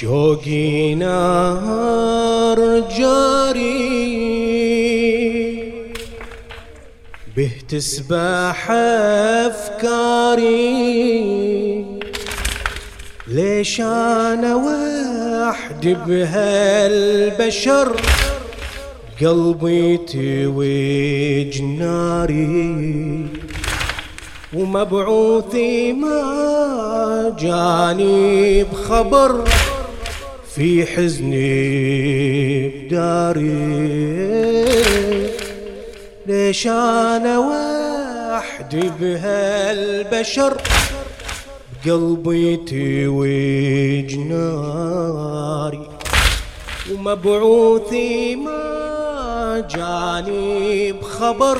شوقي نار جاري به تسبح أفكاري. ليش أنا وحدي بهالبشر؟ قلبي توج ناري. ومبعوثي ما جاني بخبر. في حزني بداري ليش أنا وحدي بهالبشر؟ بقلبي توج ناري ومبعوثي ما جاني بخبر.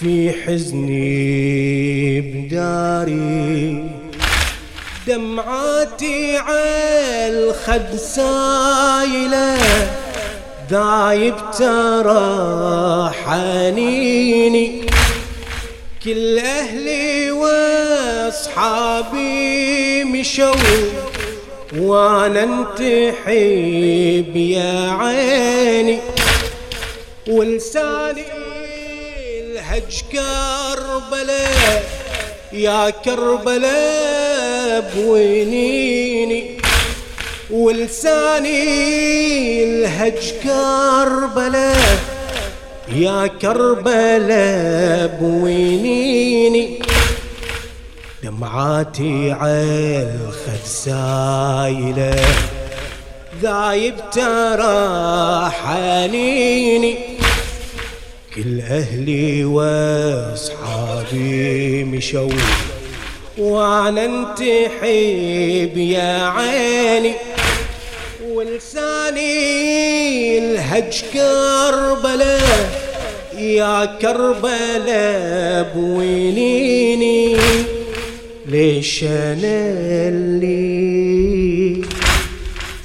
في حزني بداري. دمعاتي عالخد سايلة ذايب ترى حنيني. كل أهلي وأصحابي مشوا وأنا انتحي يا عيني. ولساني الهج كربلاء يا كربلاء. بوينيني ولساني الهج كربلاء يا كربلاء بوينيني دمعاتي عالخد سايلة. ذايب ترى حنيني كل أهلي وأصحابي مشوا. وأنا انتحب يا عيني ولساني الهج كربلاء يا كربلاء بوينيني ليش أنا اللي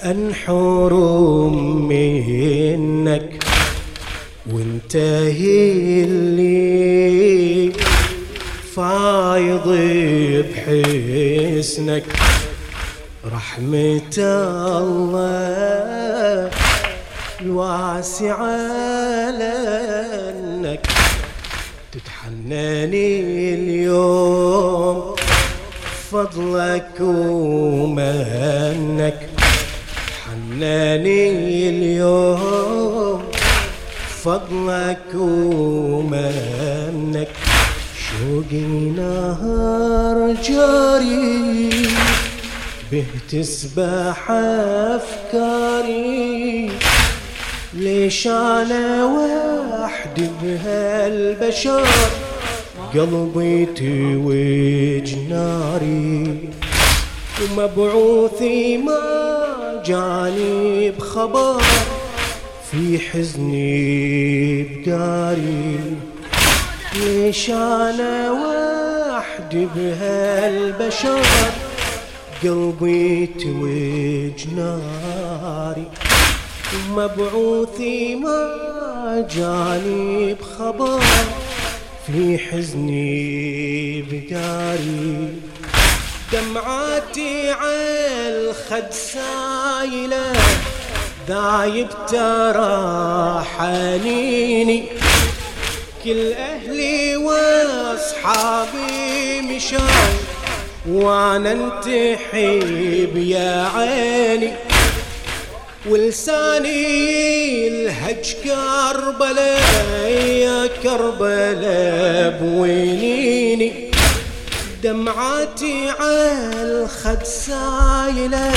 أنحر منك وأنت اللي فايض بحسنك. رحمة الله الواسعة لأنك تتحنني اليوم. فضلك ومنك حناني اليوم. فضلك ومنك شوقي نهار جاري به تسبح أفكاري. ليش أنا وحدي بهالبشر؟ قلبي توج ناري ومبعوثي ما جاني بخبر في حزني بداري ليش أنا وحدي بهالبشر قلبي توج ناري ومبعوثي ما جاني بخبر في حزني بداري. دمعاتي عالخد سايلة ذايب ترى حنيني. كل أهلي وأصحابي مشوا. وأنا انتحب يا عيني ولساني الهج كربلاء يا كربلاء بوينيني. دمعاتي عالخد سايلة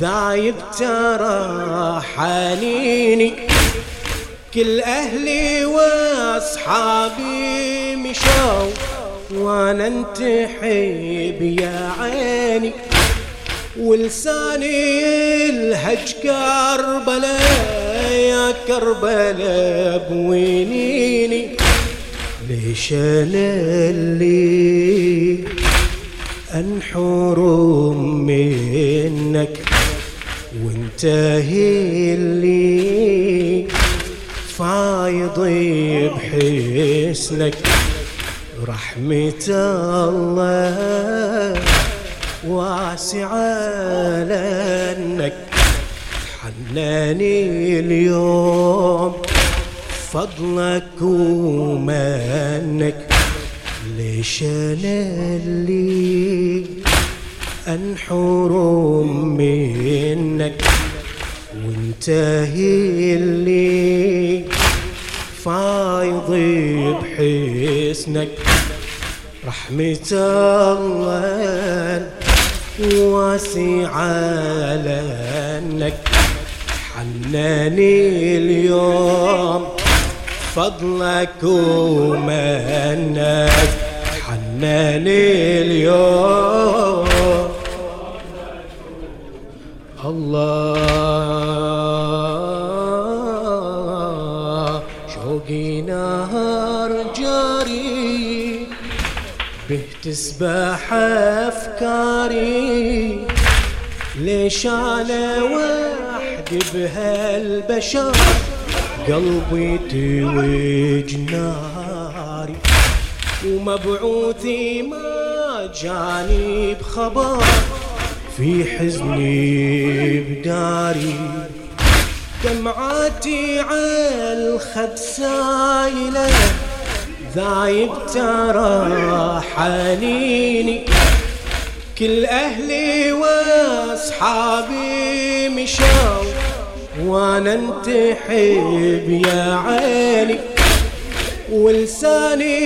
ذايب ترى حنيني. كل أهلي وأصحابي مشوا وأنا انتحب يا عيني ولساني الهج كربلاء يا كربلاء بوينيني ليش أنا اللي أنحر منك وأنت اللي فايض بحسنك رحمة الله واسعة لك حناني اليوم. فضلك ومنك ليش أنا اللي انحرم منك؟ وانت هي اللي فايض بحسنك. رحمة الله واسعة لأنك. حناني اليوم فضلك ومنك. حناني اليوم. الله تسبح أفكاري ليش أنا وحدي بهالبشر؟ قلبي توج ناري ومبعوثي ما جاني بخبر في حزني بداري. دمعاتي عالخد سايلة. ذايب ترى حنيني. كل أهلي وأصحابي مشاو وأنا انتحب يا عيني. ولساني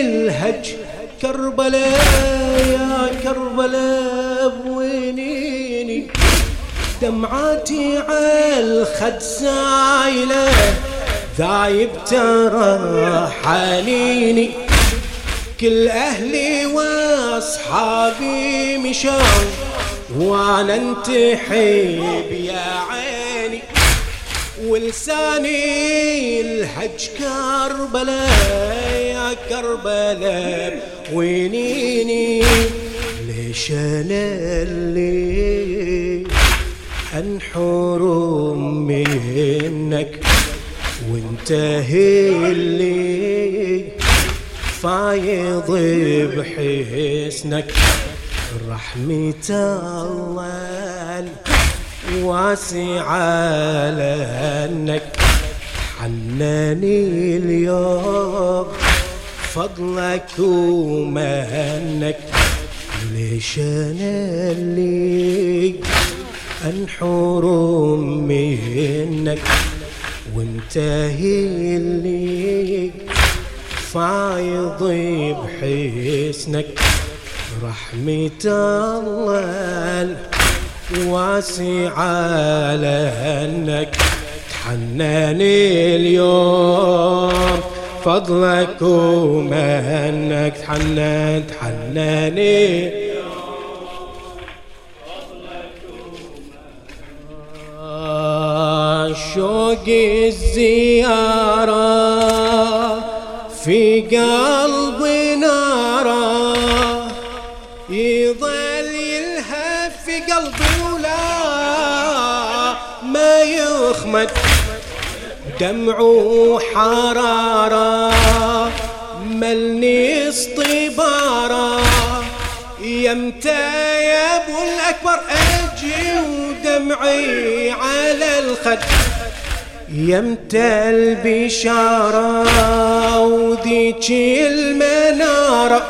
الهج كربلاء يا كربلاء بوينيني. دمعاتي عالخد سايلة ذايب ترى حنيني كل أهلي وأصحابي مشاو وأنا انتحب يا عيني. ولساني الهج كربلاء يا كربلاء وينيني. ليش أنا اللي انحرم منك وانت هي اللي فايض بحسنك. رحمة الله واسعة لأنك حناني اليوم. فضلك ومنك ليش أنا اللي انحرم منك. وانت هي اللي فايض بحسنك. رحمة الله واسعة لأنك تحناني اليوم. فضلك ومنك تحنن تحناني شوق الزيارة في قلبي نارا يظل يلهف في قلبي ولا ما يخمد. دمع وحرارة ملني اصطبارة يمتى يا ابو الأكبر أجي ودمعي على الخد. يمتى البشارة وذيك المنارة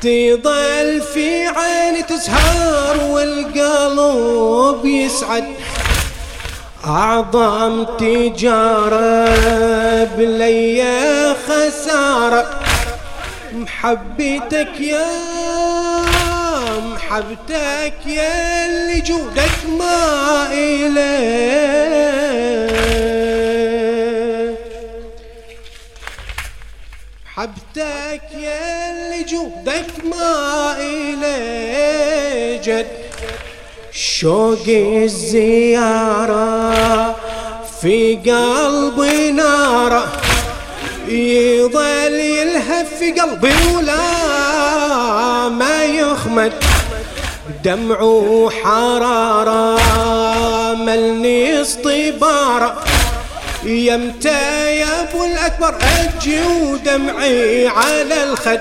تظل في عيني تسهر والقلب يسعد. أعظم تجارة بلي خسارة. محبتك يا محبتك يا اللي جودك ما إليه محبتك يا اللي جودك ما إليه جد شوق الزيارة في قلبي نارة يظل يلهف في قلبي ولا ما يخمد. دمع وحرارة ملني اصطبارة. يمتى يا أبو الأكبر؟ أجي ودمعي على الخد.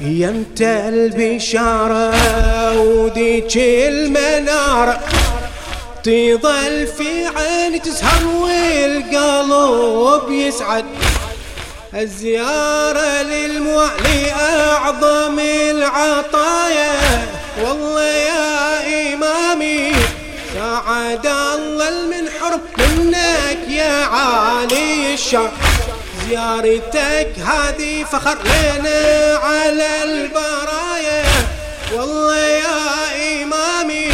يمتى البشارة؟ وديك المنارة. تظل في عيني تسهر والقلب يسعد. الزيارة للموالي أعظم العطايا. والله يا إمامي سعد الله المنحر منك يا عالي الشر. زيارتك هذه فخر لنا على البرايا. والله يا إمامي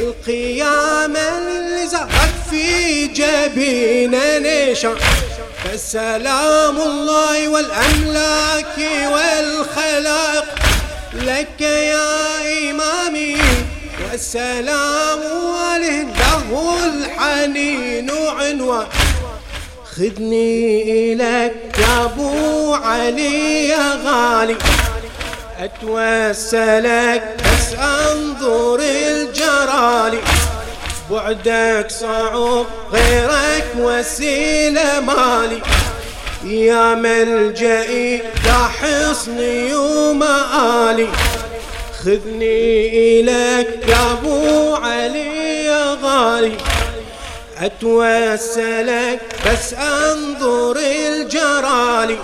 القيامة اللي زهرت في جبيننا نشر. فالسلام الله والأملاك والخلائق لك يا إمامي والسلام له الحنين عنوان. خذني إليك يا أبو علي يا غالي. أتوسلك بس أنظر الجرالي. بعدك صعب غيرك وسيلة مالي. يا ملجئي يا حصني ومآلي خذني إليك يا أبو علي يا غالي. أتوسلك بس أنظر الجرالي.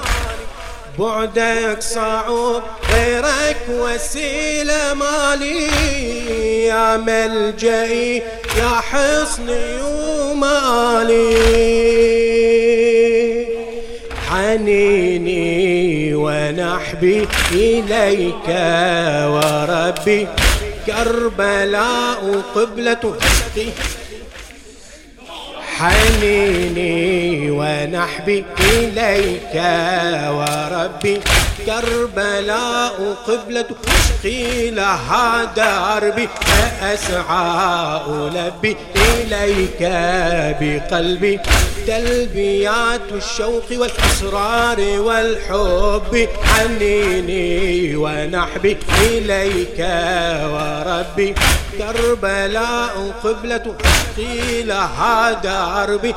بعدك صعب غيرك وسيلة مالي. يا ملجئي يا حصني ومالي حنيني ونحبي إليك وربي. كربلاء قبلة تسقي حنيني ونحبي إليك وربي كربلاء قبلة أشقي لها دربي أسعى ألبي إليك بقلبي تلبيات الشوق والإصرار والحب حنيني ونحبي إليك وربي كربلاء قبلة أشقي لها دربي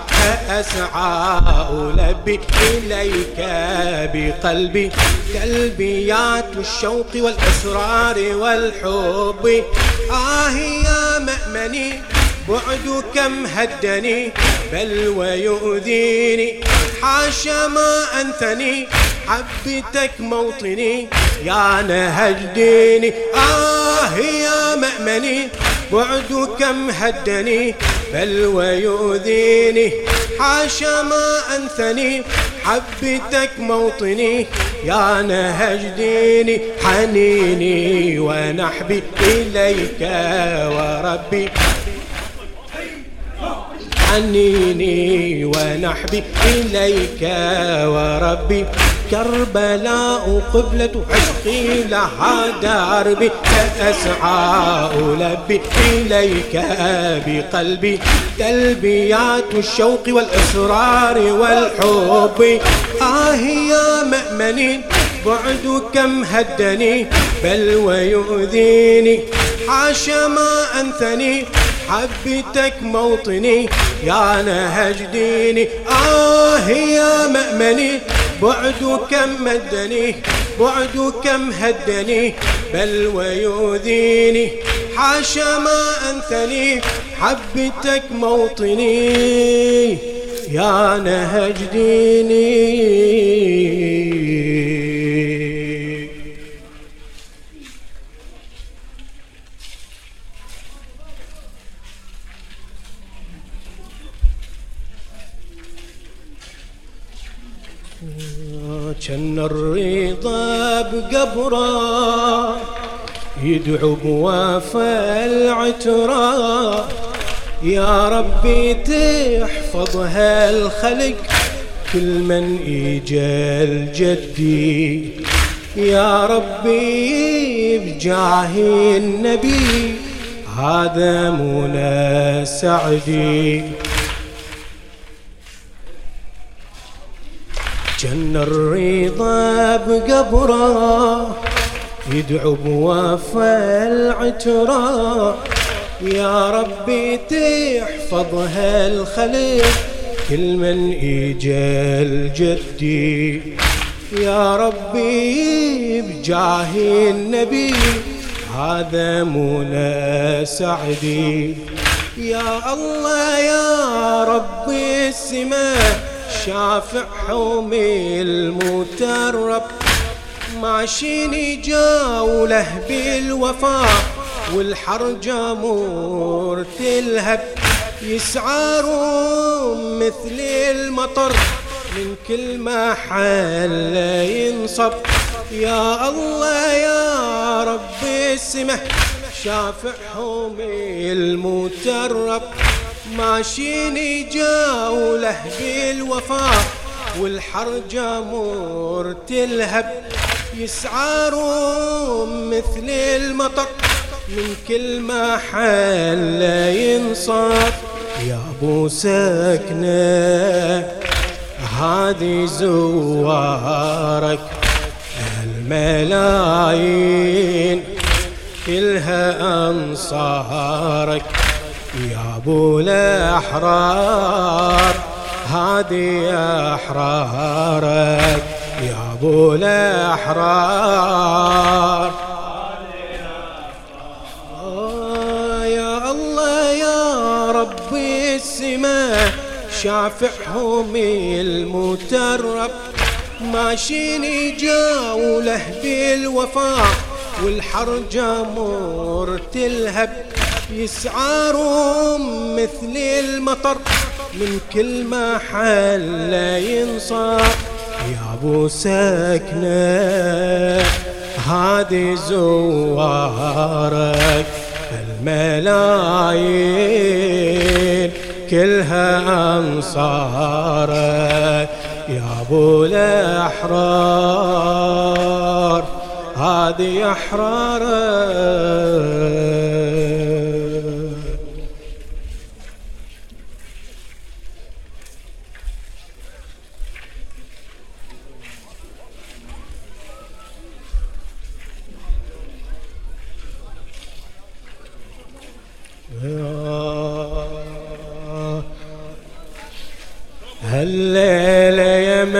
أسعى ألبي إليك بقلبي. تلبيات الشوق والإصرار والحب. آه يا مأمني بعد كم هدني بل ويؤذيني. حاشا ما أنثني حبتك موطني. يا نهج ديني آه يا مأمني. بعد كم هدني بل ويؤذيني. حاشا ما أنثني حبتك موطني. يا نهج ديني حنيني ونحبي إليك وربي. حنيني ونحبي إليك وربي. كربلاء قبلة عشقي لها دربي. أسعى ألبي إليك بقلبي. تلبيات الشوق والإصرار والحب. آه يا مأمني بعد كم هدني بل ويؤذيني. حاشا ما أنثني حبتك موطني يا نهج ديني آه يا مأمني. بعد كم مدني بعد كم هدني. بل ويؤذيني. حاشا ما أنثني حبتك موطني يا نهج ديني كان الرضا بقبره يدعو بوافى العترة. يا ربي تحفظ هالخلق كل من إجا الجدي. يا ربي بجاه النبي هذا منى سعدي. جن الرضا بقبره يدعو بوفى العترة. يا ربي تحفظ هالخلق كل من إجا الجدي يا ربي بجاه النبي هذا منى سعدي يا الله يا رب السماء شافع حومي المترب. ماشيني جاوله بالوفاء والحرجة مور تلهب يسعر مثل المطر من كل محل ينصب. يا الله يا رب السمه شافع حومي المترب. ماشيني جاوله بالوفاء والحرجة مور تلهب. يسعر مثل المطر من كل محل ينصب يا أبو سكنة هذه زوارك الملايين كلها أنصارك. الاحرار هذه أحرارك يا أبو الأحرار. آه يا الله يا ربي السماء شافعهم المترب. ماشيني جاوله بالوفاء والحرجة مور تلهب يسعارهم مثل المطر من كل محل ينصار يا أبو سكنه هذه زوارك الملايين كلها أنصارك. يا أبو الأحرار هذه أحرارك.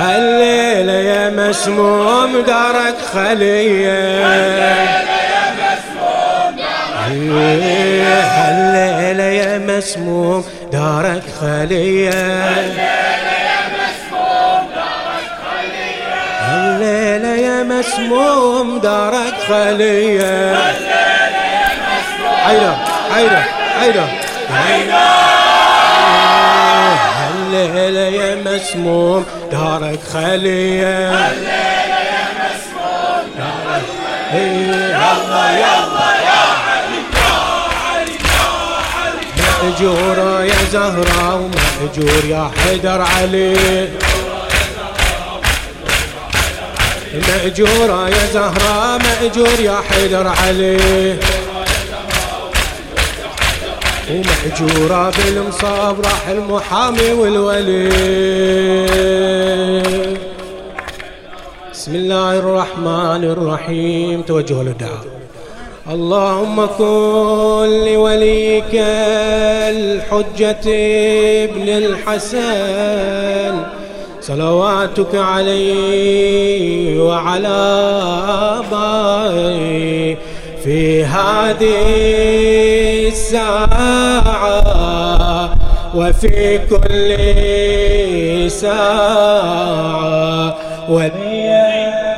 هالليلة يا مسموم دارك خلية. هالليلة يا مسموم دارك خلية. هالليلة يا مسموم دارك خلية. هالليلة يا مسموم. دارك خلية حيدر حيدر حيدر هالليلة مسموم. دارك خلية الليلة يا مسموم دارك يلا يلا يا علي يا علي يا علي مأجورة يا زهرة ومأجور يا حيدر علي. مأجورة يا زهرة مأجور يا حيدر علي. ومحجورة بالمصاب راح المحامي والولي بسم الله الرحمن الرحيم. توجهوا للدعاء اللهم كن لوليك الحجة ابن الحسن. صلواتك عليه وعلى آبائه. في هذه الساعة وفي كل ساعة. وليا